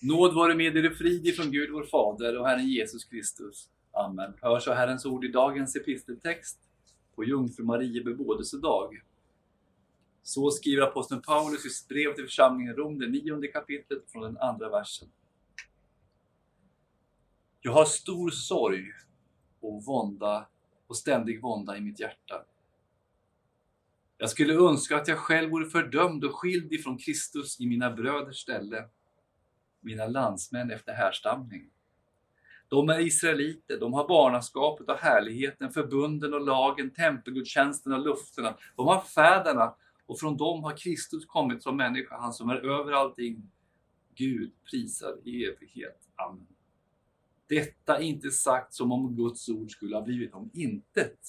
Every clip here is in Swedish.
Nåd vare med er och frid ifrån Gud vår Fader och Herren Jesus Kristus. Amen. Hör så Herrens ord i dagens episteltext på Jungfru Marie bebådelsedag. Så skriver aposteln Paulus i sitt brev till församlingen Rom, det nionde kapitlet från den andra versen. Jag har stor sorg och vånda och ständig vånda i mitt hjärta. Jag skulle önska att jag själv vore fördömd och skild ifrån Kristus i mina bröders ställe, mina landsmän efter härstamning. De är israeliter, de har barnaskapet och härligheten, förbunden och lagen, tempelgudstjänsten och lufterna. De har fäderna och från dem har Kristus kommit som människa, han som är över allting. Gud prisad i evighet. Amen. Detta är inte sagt som om Guds ord skulle ha blivit om intet.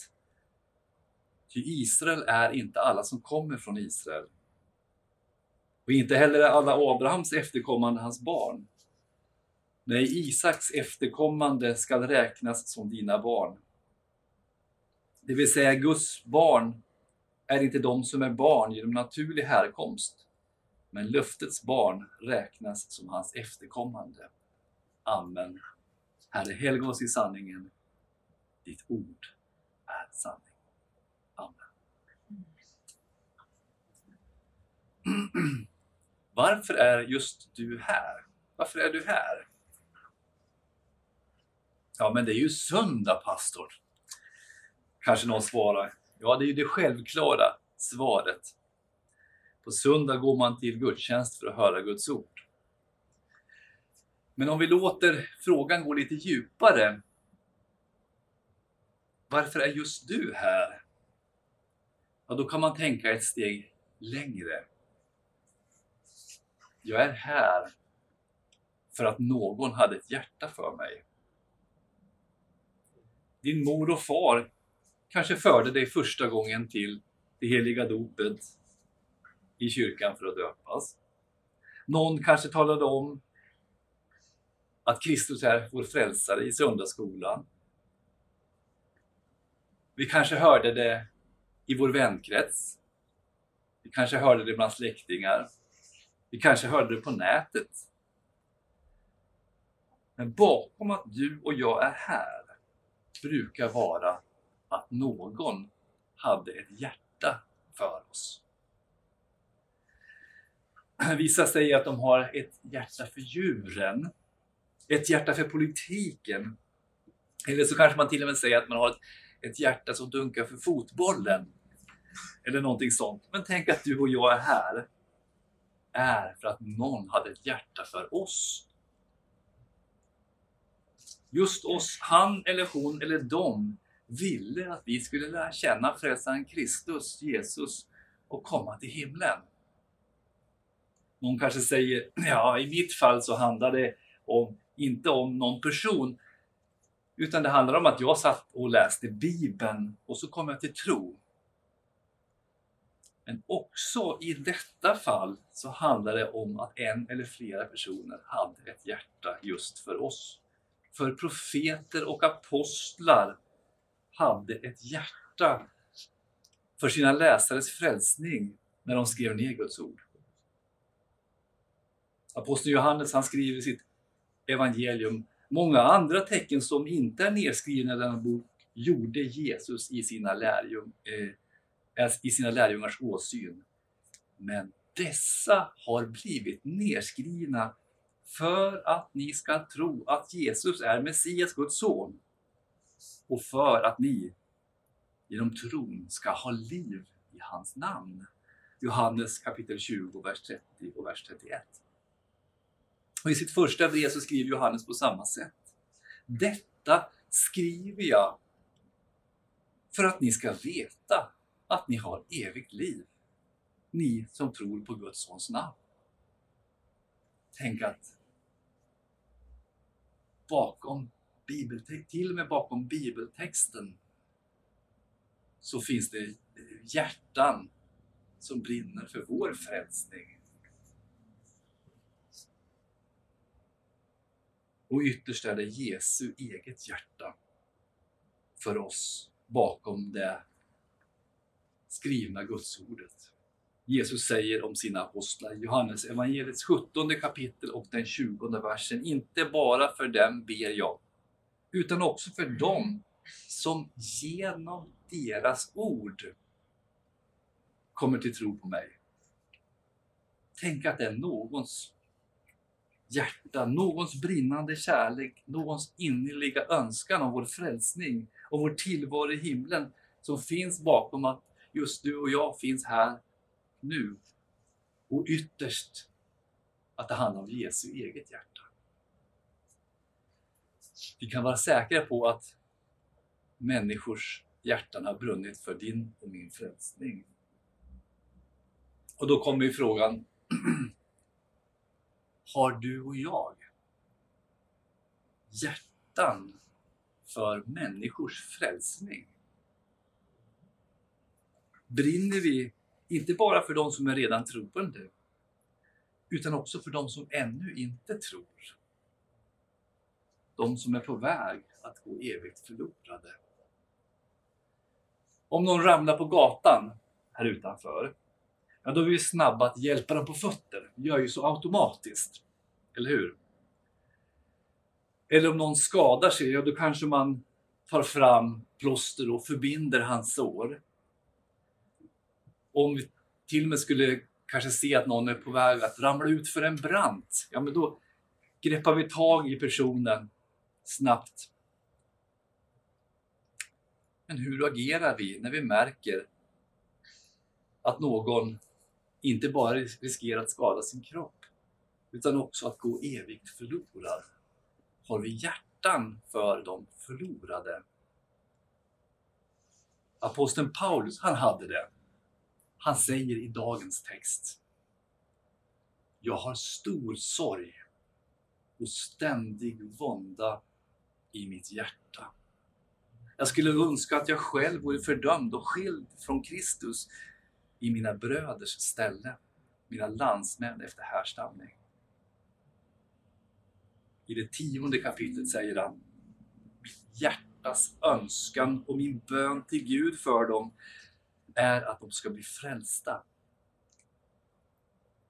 Ty Israel är inte alla som kommer från Israel. Och inte heller är alla Abrahams efterkommande hans barn. Nej, Isaks efterkommande skall räknas som dina barn. Det vill säga, Guds barn är inte de som är barn genom naturlig härkomst, men löftets barn räknas som hans efterkommande. Amen. Herre, helga oss i sanningen. Ditt ord är sanning. Amen. Varför är just du här? Varför är du här? Ja, men det är ju söndag, pastor. Kanske någon svarar. Ja, det är ju det självklara svaret. På söndag går man till gudstjänst för att höra Guds ord. Men om vi låter frågan gå lite djupare. Varför är just du här? Ja, då kan man tänka ett steg längre. Jag är här för att någon hade ett hjärta för mig. Din mor och far kanske förde dig första gången till det heliga dopet i kyrkan för att döpas. Någon kanske talade om att Kristus är vår frälsare i söndagsskolan. Vi kanske hörde det i vår vänkrets. Vi kanske hörde det bland släktingar. Vi kanske hörde det på nätet. Men bakom att du och jag är här brukar vara att någon hade ett hjärta för oss. Vissa säger att de har ett hjärta för djuren, ett hjärta för politiken. Eller så kanske man till och med säger att man har ett, ett hjärta som dunkar för fotbollen. Eller någonting sånt. Men tänk att du och jag är här. Är för att någon hade ett hjärta för oss. Just oss, han eller hon eller de ville att vi skulle lära känna frälsaren Kristus, Jesus och komma till himlen. Någon kanske säger, ja i mitt fall så handlar det om, inte om någon person utan det handlar om att jag satt och läste Bibeln och så kom jag till tro. Men också i detta fall så handlar det om att en eller flera personer hade ett hjärta just för oss. För profeter och apostlar hade ett hjärta för sina läsares frälsning när de skrev ner Guds ord. Aposteln Johannes han skriver i sitt evangelium många andra tecken som inte är nedskrivna i denna bok gjorde Jesus i sina, lärjungar eh, i sina lärjungars åsyn. Men dessa har blivit nedskrivna för att ni ska tro att Jesus är Messias, Guds son och för att ni genom tron ska ha liv i hans namn. Johannes kapitel 20, vers 30 och vers 31. Och I sitt första brev så skriver Johannes på samma sätt. Detta skriver jag för att ni ska veta att ni har evigt liv. Ni som tror på Guds sons namn. Tänk att bakom till och med bakom bibeltexten så finns det hjärtan som brinner för vår frälsning. Och ytterst är det Jesu eget hjärta för oss bakom det skrivna gudsordet. Jesus säger om sina apostlar. Johannes evangeliets 17 kapitel och den 20 versen. Inte bara för dem ber jag, utan också för dem som genom deras ord kommer till tro på mig. Tänk att det är någons hjärta, någons brinnande kärlek, någons innerliga önskan om vår frälsning och vår tillvaro i himlen som finns bakom att just du och jag finns här nu. Och ytterst att det handlar om Jesu eget hjärta. Vi kan vara säkra på att människors hjärtan har brunnit för din och min frälsning. Och då kommer ju frågan, har du och jag hjärtan för människors frälsning? Brinner vi inte bara för de som är redan troende, utan också för de som ännu inte tror? De som är på väg att gå evigt förlorade. Om någon ramlar på gatan här utanför, ja då är vi snabba att hjälpa dem på fötter. Vi gör ju så automatiskt. Eller hur? Eller om någon skadar sig, ja då kanske man tar fram plåster och förbinder hans sår. Om vi till och med skulle kanske se att någon är på väg att ramla ut för en brant, ja men då greppar vi tag i personen snabbt men hur agerar vi när vi märker att någon inte bara riskerar att skada sin kropp, utan också att gå evigt förlorad? Har vi hjärtan för de förlorade? Aposteln Paulus, han hade det. Han säger i dagens text. Jag har stor sorg och ständig vånda i mitt hjärta. Jag skulle önska att jag själv vore fördömd och skild från Kristus i mina bröders ställe, mina landsmän efter härstamning. I det tionde kapitlet säger han Mitt hjärtas önskan och min bön till Gud för dem är att de ska bli frälsta.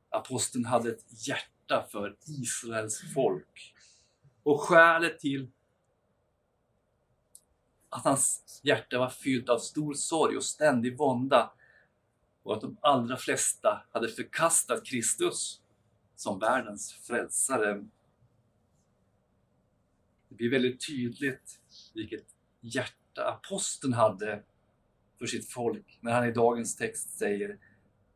Aposteln hade ett hjärta för Israels folk. Och skälet till att hans hjärta var fyllt av stor sorg och ständig vånda och att de allra flesta hade förkastat Kristus som världens frälsare. Det blir väldigt tydligt vilket hjärta aposteln hade för sitt folk när han i dagens text säger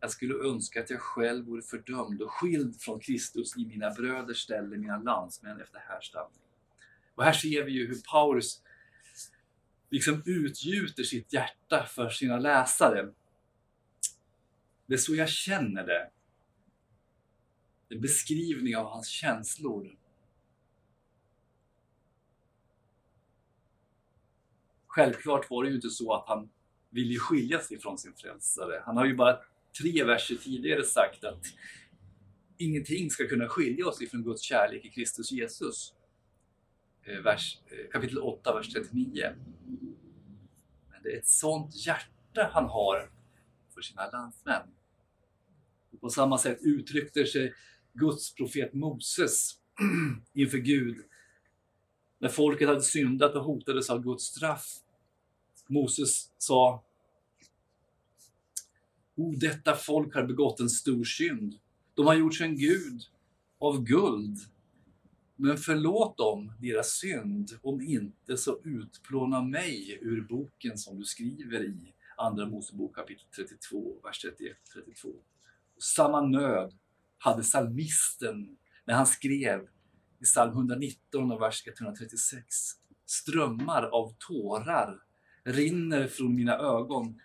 jag skulle önska att jag själv vore fördömd och skild från Kristus i mina bröders ställe, mina landsmän efter härstamning. Och här ser vi ju hur Paulus liksom utgjuter sitt hjärta för sina läsare. Det är så jag känner det. En beskrivning av hans känslor. Självklart var det ju inte så att han ville skilja sig från sin frälsare. Han har ju bara tre verser tidigare sagt att ingenting ska kunna skilja oss ifrån Guds kärlek i Kristus Jesus. Eh, vers, eh, kapitel 8, vers 39. Men det är ett sånt hjärta han har för sina landsmän. Och på samma sätt uttryckte sig Guds profet Moses inför Gud när folket hade syndat och hotades av Guds straff. Moses sa O, detta folk har begått en stor synd. De har gjort sig en gud av guld men förlåt dem deras synd, om inte så utplåna mig ur boken som du skriver i Andra Mosebok kapitel 32, vers 31-32. Samma nöd hade salmisten när han skrev i psalm 119 och vers 136. Strömmar av tårar rinner från mina ögon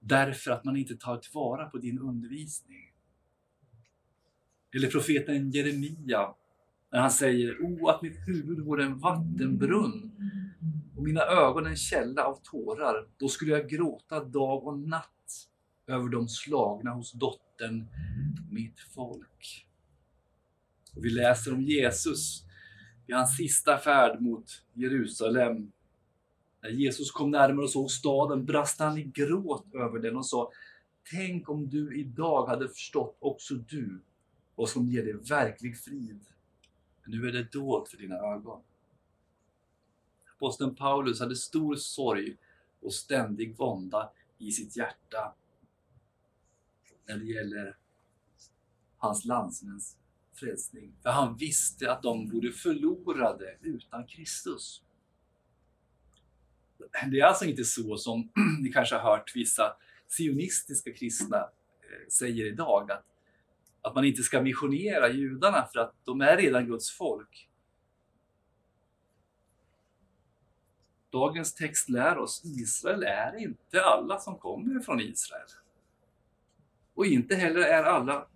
därför att man inte tar tillvara på din undervisning. Eller profeten Jeremia när han säger O, att mitt huvud vore en vattenbrunn och mina ögon en källa av tårar. Då skulle jag gråta dag och natt över de slagna hos dottern, mitt folk. Och vi läser om Jesus i hans sista färd mot Jerusalem. När Jesus kom närmare och såg staden brast han i gråt över den och sa tänk om du idag hade förstått också du vad som ger dig verklig frid. Men nu är det dolt för dina ögon. Aposteln Paulus hade stor sorg och ständig vånda i sitt hjärta när det gäller hans landsmäns frälsning. För han visste att de vore förlorade utan Kristus. Det är alltså inte så som ni kanske har hört vissa sionistiska kristna eh, säger idag, att, att man inte ska missionera judarna för att de är redan Guds folk. Dagens text lär oss Israel är inte alla som kommer från Israel. Och inte heller är alla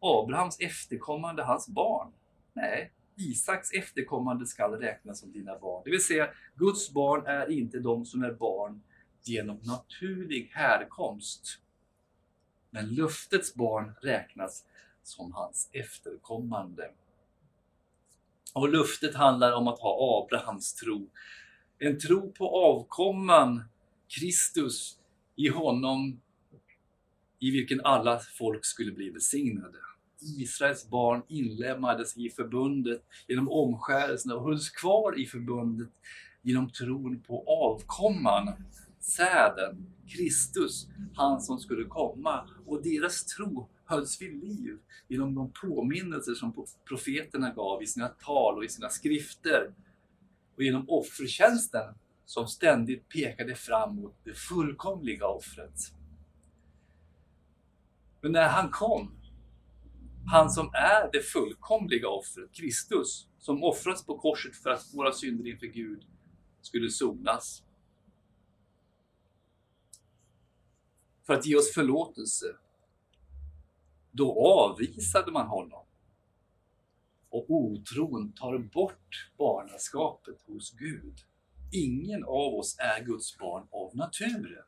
Abrahams efterkommande hans barn. Nej, Isaks efterkommande skall räknas som dina barn. Det vill säga, Guds barn är inte de som är barn genom naturlig härkomst. Men luftets barn räknas som hans efterkommande. Och luftet handlar om att ha Abrahams tro. En tro på avkomman Kristus i honom i vilken alla folk skulle bli välsignade. Israels barn inlemmades i förbundet genom omskärelsen och hölls kvar i förbundet genom tron på avkomman, säden, Kristus, han som skulle komma. Och deras tro hölls vid liv genom de påminnelser som profeterna gav i sina tal och i sina skrifter. Och genom offertjänsten som ständigt pekade fram mot det fullkomliga offret. Men när han kom, han som är det fullkomliga offret, Kristus, som offrats på korset för att våra synder inför Gud skulle sonas. För att ge oss förlåtelse. Då avvisade man honom. Och otron tar bort barnaskapet hos Gud. Ingen av oss är Guds barn av naturen.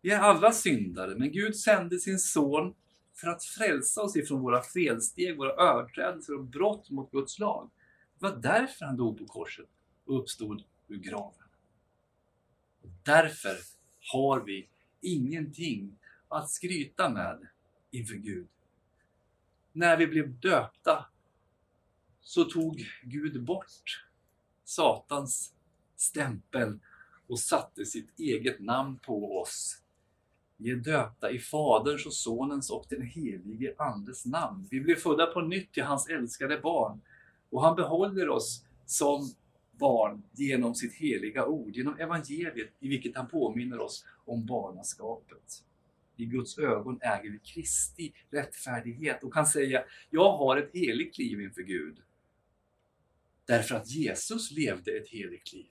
Vi är alla syndare, men Gud sände sin son för att frälsa oss ifrån våra felsteg, våra överträdelser och brott mot Guds lag. Det var därför han dog på korset och uppstod ur graven. Och därför har vi ingenting att skryta med inför Gud. När vi blev döpta så tog Gud bort Satans stämpel och satte sitt eget namn på oss vi är döpta i Faderns och Sonens och den helige Andes namn. Vi blir födda på nytt till hans älskade barn. Och han behåller oss som barn genom sitt heliga ord, genom evangeliet i vilket han påminner oss om barnaskapet. I Guds ögon äger vi Kristi rättfärdighet och kan säga, jag har ett heligt liv inför Gud. Därför att Jesus levde ett heligt liv.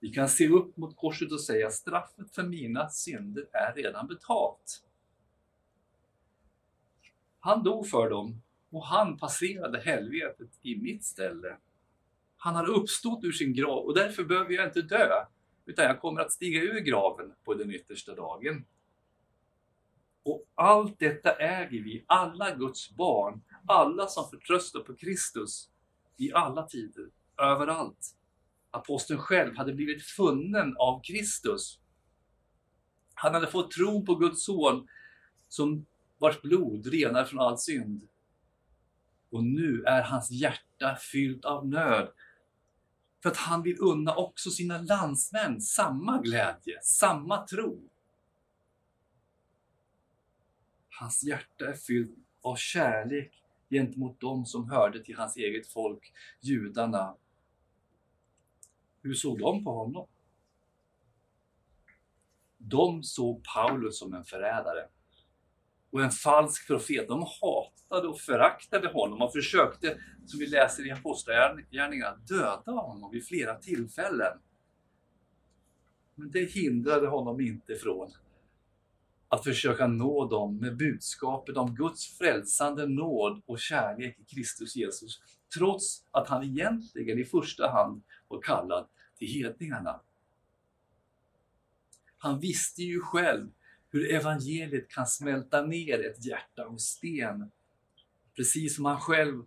Vi kan se upp mot korset och säga straffet för mina synder är redan betalt. Han dog för dem och han passerade helvetet i mitt ställe. Han har uppstått ur sin grav och därför behöver jag inte dö, utan jag kommer att stiga ur graven på den yttersta dagen. Och allt detta äger vi, alla Guds barn, alla som förtröstar på Kristus, i alla tider, överallt aposteln själv hade blivit funnen av Kristus. Han hade fått tro på Guds son som vars blod renar från all synd. Och nu är hans hjärta fyllt av nöd för att han vill unna också sina landsmän samma glädje, samma tro. Hans hjärta är fyllt av kärlek gentemot dem som hörde till hans eget folk, judarna hur såg de på honom? De såg Paulus som en förrädare och en falsk profet. De hatade och föraktade honom och försökte, som vi läser i Apostlagärningarna, döda honom vid flera tillfällen. Men det hindrade honom inte från att försöka nå dem med budskapet om Guds frälsande nåd och kärlek i Kristus Jesus, trots att han egentligen i första hand var kallad till hedningarna. Han visste ju själv hur evangeliet kan smälta ner ett hjärta av sten. Precis som han själv,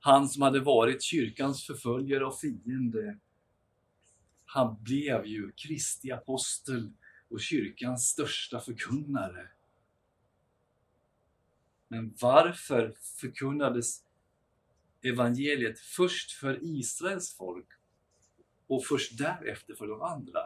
han som hade varit kyrkans förföljare och fiende, Han blev ju Kristi apostel och kyrkans största förkunnare. Men varför förkunnades evangeliet först för Israels folk och först därefter för de andra?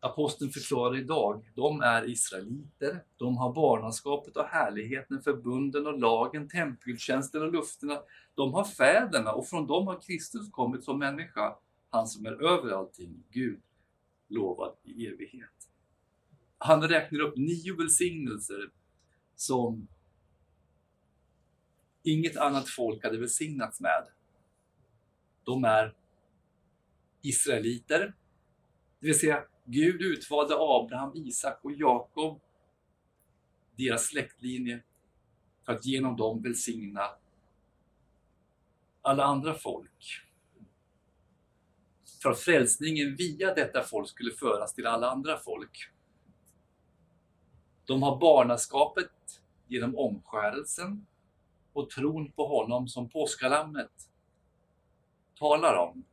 Aposteln förklarar idag, de är israeliter, de har barnaskapet och härligheten, förbunden och lagen, tempeltjänsten och lufterna. De har fäderna och från dem har Kristus kommit som människa, han som är över allting, Gud, lovad i evighet. Han räknar upp nio välsignelser som inget annat folk hade välsignats med. De är israeliter, det vill säga Gud utvalde Abraham, Isak och Jakob, deras släktlinje, för att genom dem välsigna alla andra folk. För att frälsningen via detta folk skulle föras till alla andra folk. De har barnaskapet genom omskärelsen och tron på honom som påskalammet talar om.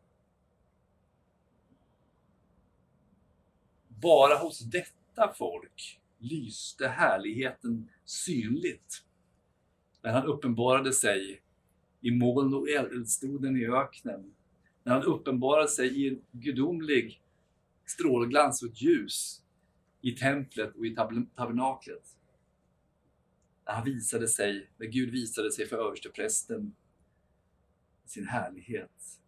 Bara hos detta folk lyste härligheten synligt när han uppenbarade sig i moln och eldstoden i öknen. När han uppenbarade sig i en gudomlig strålglans och ett ljus i templet och i tabernaklet. När han visade sig, när Gud visade sig för översteprästen i sin härlighet.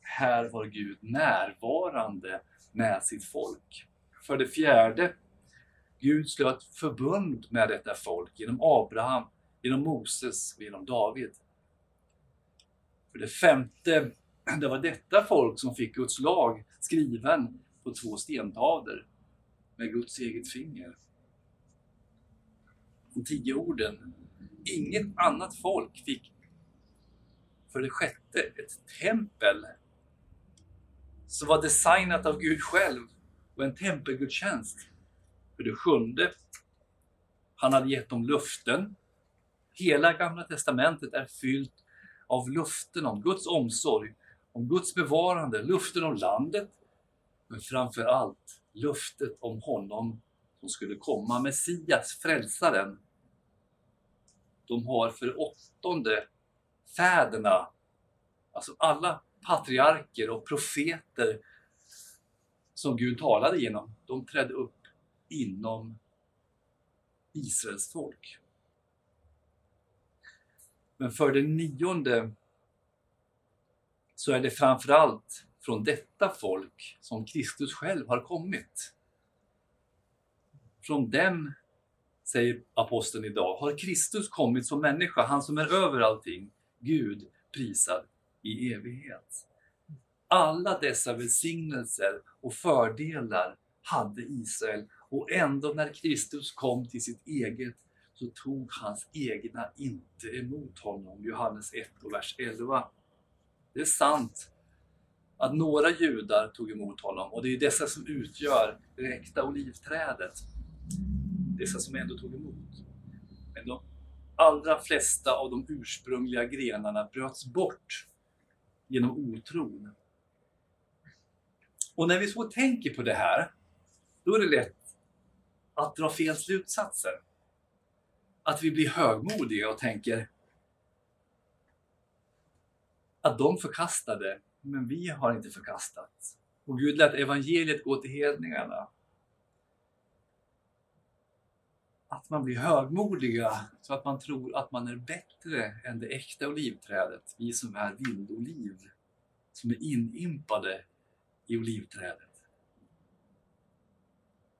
Här var Gud närvarande med sitt folk. För det fjärde, Gud slöt förbund med detta folk genom Abraham, genom Moses och genom David. För det femte, det var detta folk som fick Guds lag skriven på två stentavlor med Guds eget finger. De tio orden. Inget annat folk fick för det sjätte ett tempel som var designat av Gud själv och en tempelgudstjänst. För det sjunde, han hade gett dem luften. Hela Gamla Testamentet är fyllt av luften om Guds omsorg, om Guds bevarande, luften om landet, men framför allt luftet om honom som skulle komma, Messias, frälsaren. De har för åttonde fäderna, alltså alla patriarker och profeter som Gud talade genom, de trädde upp inom Israels folk. Men för det nionde så är det framförallt från detta folk som Kristus själv har kommit. Från dem, säger aposteln idag, har Kristus kommit som människa, han som är över allting, Gud prisad i evighet. Alla dessa välsignelser och fördelar hade Israel och ändå när Kristus kom till sitt eget så tog hans egna inte emot honom. Johannes 1 och vers 11. Det är sant att några judar tog emot honom och det är dessa som utgör det äkta olivträdet. Dessa som ändå tog emot. Men de allra flesta av de ursprungliga grenarna bröts bort genom otron. Och när vi så tänker på det här, då är det lätt att dra fel slutsatser. Att vi blir högmodiga och tänker att de förkastade, men vi har inte förkastat. Och Gud lät evangeliet gå till hedningarna. Att man blir högmodiga så att man tror att man är bättre än det äkta olivträdet, vi som är vildoliv, som är inimpade i olivträdet.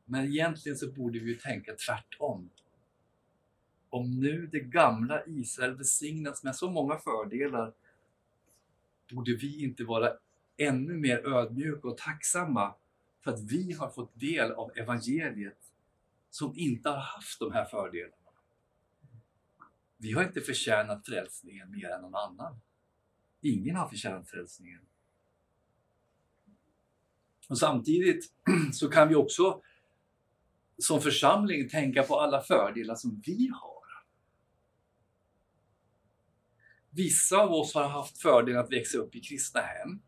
Men egentligen så borde vi ju tänka tvärtom. Om nu det gamla Israel välsignats med så många fördelar, borde vi inte vara ännu mer ödmjuka och tacksamma för att vi har fått del av evangeliet som inte har haft de här fördelarna. Vi har inte förtjänat frälsningen mer än någon annan. Ingen har förtjänat frälsningen. Och samtidigt så kan vi också som församling tänka på alla fördelar som vi har. Vissa av oss har haft fördelen att växa upp i kristna hem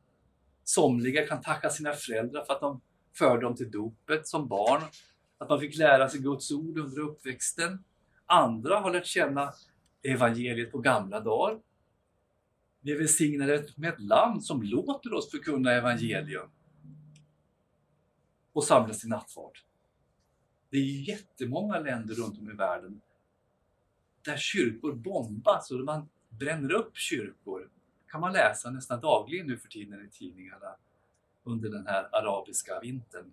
Somliga kan tacka sina föräldrar för att de förde dem till dopet som barn. Att man fick lära sig Guds ord under uppväxten. Andra har lärt känna evangeliet på gamla dagar. Vi är välsignade med ett land som låter oss förkunna evangelium och samlas till nattvard. Det är jättemånga länder runt om i världen där kyrkor bombas och man bränner upp kyrkor. kan man läsa nästan dagligen nu för tiden i tidningarna under den här arabiska vintern.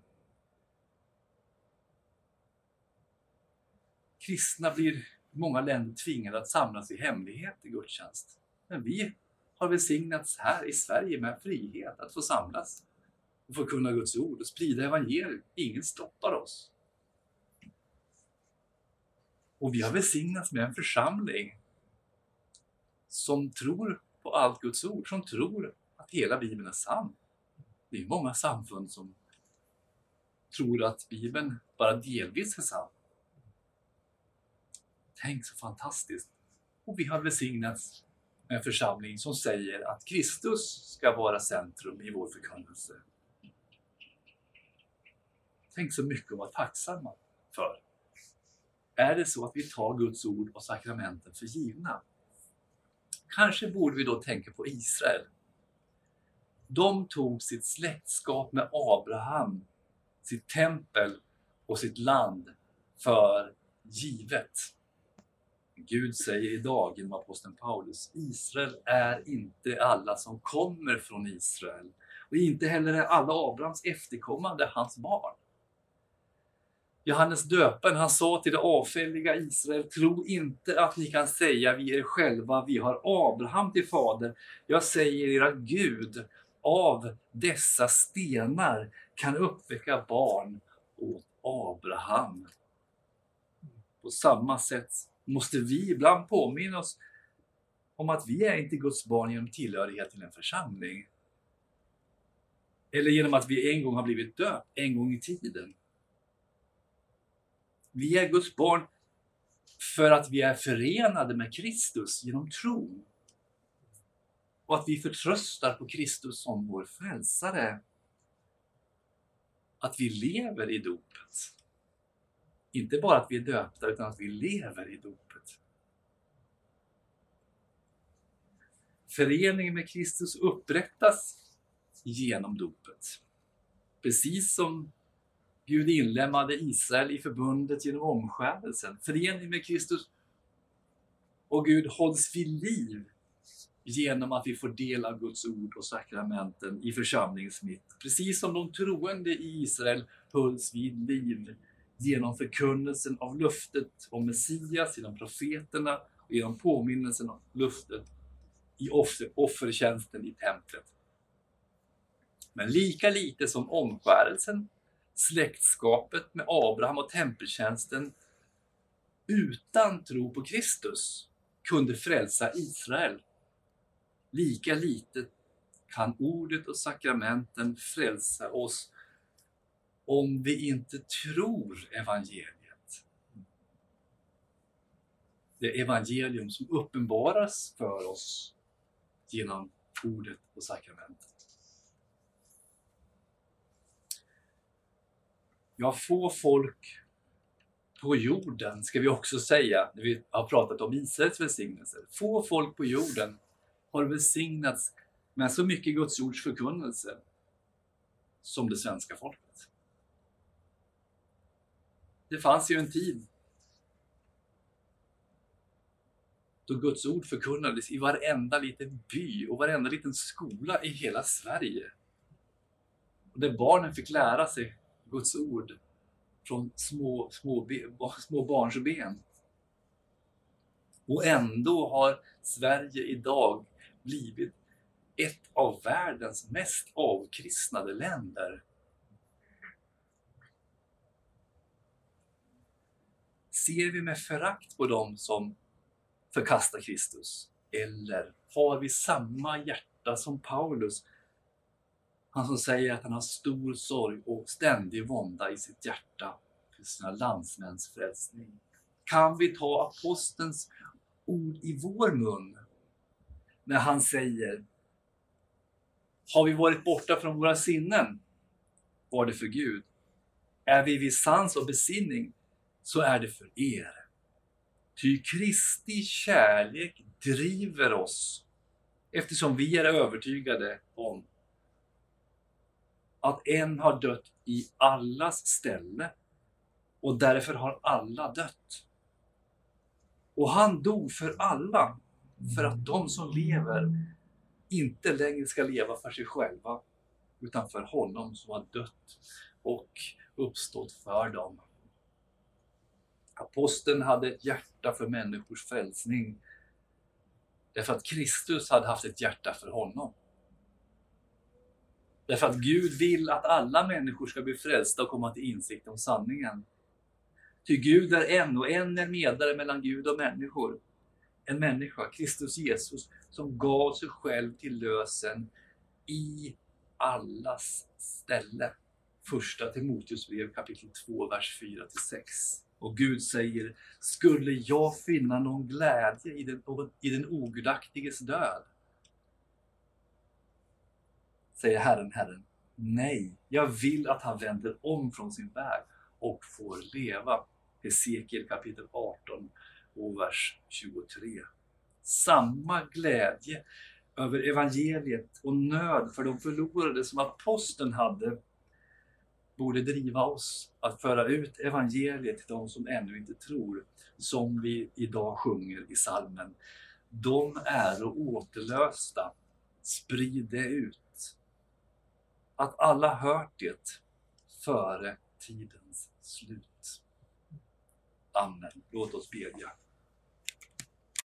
Kristna blir i många länder tvingade att samlas i hemlighet i gudstjänst. Men vi har välsignats här i Sverige med frihet att få samlas och få kunna Guds ord och sprida evangelium. Ingen stoppar oss. Och vi har välsignats med en församling som tror på allt Guds ord, som tror att hela Bibeln är sann. Det är många samfund som tror att Bibeln bara delvis är sann. Tänk så fantastiskt! Och vi har välsignats med en församling som säger att Kristus ska vara centrum i vår förkunnelse. Tänk så mycket att vara tacksamma för. Är det så att vi tar Guds ord och sakramenten för givna? Kanske borde vi då tänka på Israel. De tog sitt släktskap med Abraham, sitt tempel och sitt land för givet. Gud säger idag genom aposteln Paulus, Israel är inte alla som kommer från Israel och inte heller är alla Abrahams efterkommande hans barn. Johannes döparen, han sa till det avfälliga Israel, tro inte att ni kan säga vid er själva, vi har Abraham till fader. Jag säger er att Gud, av dessa stenar kan uppväcka barn åt Abraham. På samma sätt måste vi ibland påminna oss om att vi är inte Guds barn genom tillhörighet till en församling. Eller genom att vi en gång har blivit döpt, en gång i tiden. Vi är Guds barn för att vi är förenade med Kristus genom tron. Och att vi förtröstar på Kristus som vår frälsare. Att vi lever i dopet. Inte bara att vi är döpta, utan att vi lever i dopet. Föreningen med Kristus upprättas genom dopet. Precis som Gud inlemmade Israel i förbundet genom omskärelsen. Förening med Kristus och Gud hålls vid liv genom att vi får del av Guds ord och sakramenten i församlingens mitt. Precis som de troende i Israel hölls vid liv genom förkunnelsen av löftet om Messias, genom profeterna och genom påminnelsen om löftet i offer, offertjänsten i templet. Men lika lite som omskärelsen släktskapet med Abraham och tempeltjänsten utan tro på Kristus kunde frälsa Israel. Lika lite kan ordet och sakramenten frälsa oss om vi inte tror evangeliet. Det evangelium som uppenbaras för oss genom ordet och sakramenten. Ja, få folk på jorden, ska vi också säga, när vi har pratat om Israels välsignelser. Få folk på jorden har välsignats med så mycket Guds ords förkunnelse som det svenska folket. Det fanns ju en tid då Guds ord förkunnades i varenda liten by och varenda liten skola i hela Sverige. Och där barnen fick lära sig Guds ord från små, små, små barns ben. Och ändå har Sverige idag blivit ett av världens mest avkristnade länder. Ser vi med förakt på dem som förkastar Kristus? Eller har vi samma hjärta som Paulus han som säger att han har stor sorg och ständig vånda i sitt hjärta för sina landsmäns frälsning. Kan vi ta apostelns ord i vår mun när han säger Har vi varit borta från våra sinnen var det för Gud. Är vi vid sans och besinning så är det för er. Ty Kristi kärlek driver oss eftersom vi är övertygade om att en har dött i allas ställe och därför har alla dött. Och han dog för alla, för att de som lever inte längre ska leva för sig själva, utan för honom som har dött och uppstått för dem. Aposteln hade ett hjärta för människors frälsning, därför att Kristus hade haft ett hjärta för honom. Därför att Gud vill att alla människor ska bli frälsta och komma till insikt om sanningen. Ty Gud är en och en är medlare mellan Gud och människor. En människa, Kristus Jesus, som gav sig själv till lösen i allas ställe. Första Timoteusbrev kapitel 2, vers 4-6. Och Gud säger, skulle jag finna någon glädje i den, i den ogudaktiges död? Säger Herren, Herren, nej, jag vill att han vänder om från sin väg och får leva. Hesekiel kapitel 18 och vers 23. Samma glädje över evangeliet och nöd för de förlorade som aposteln hade borde driva oss att föra ut evangeliet till de som ännu inte tror, som vi idag sjunger i salmen. De är återlösta, sprid det ut. Att alla hört det före tidens slut. Amen. Låt oss bedja.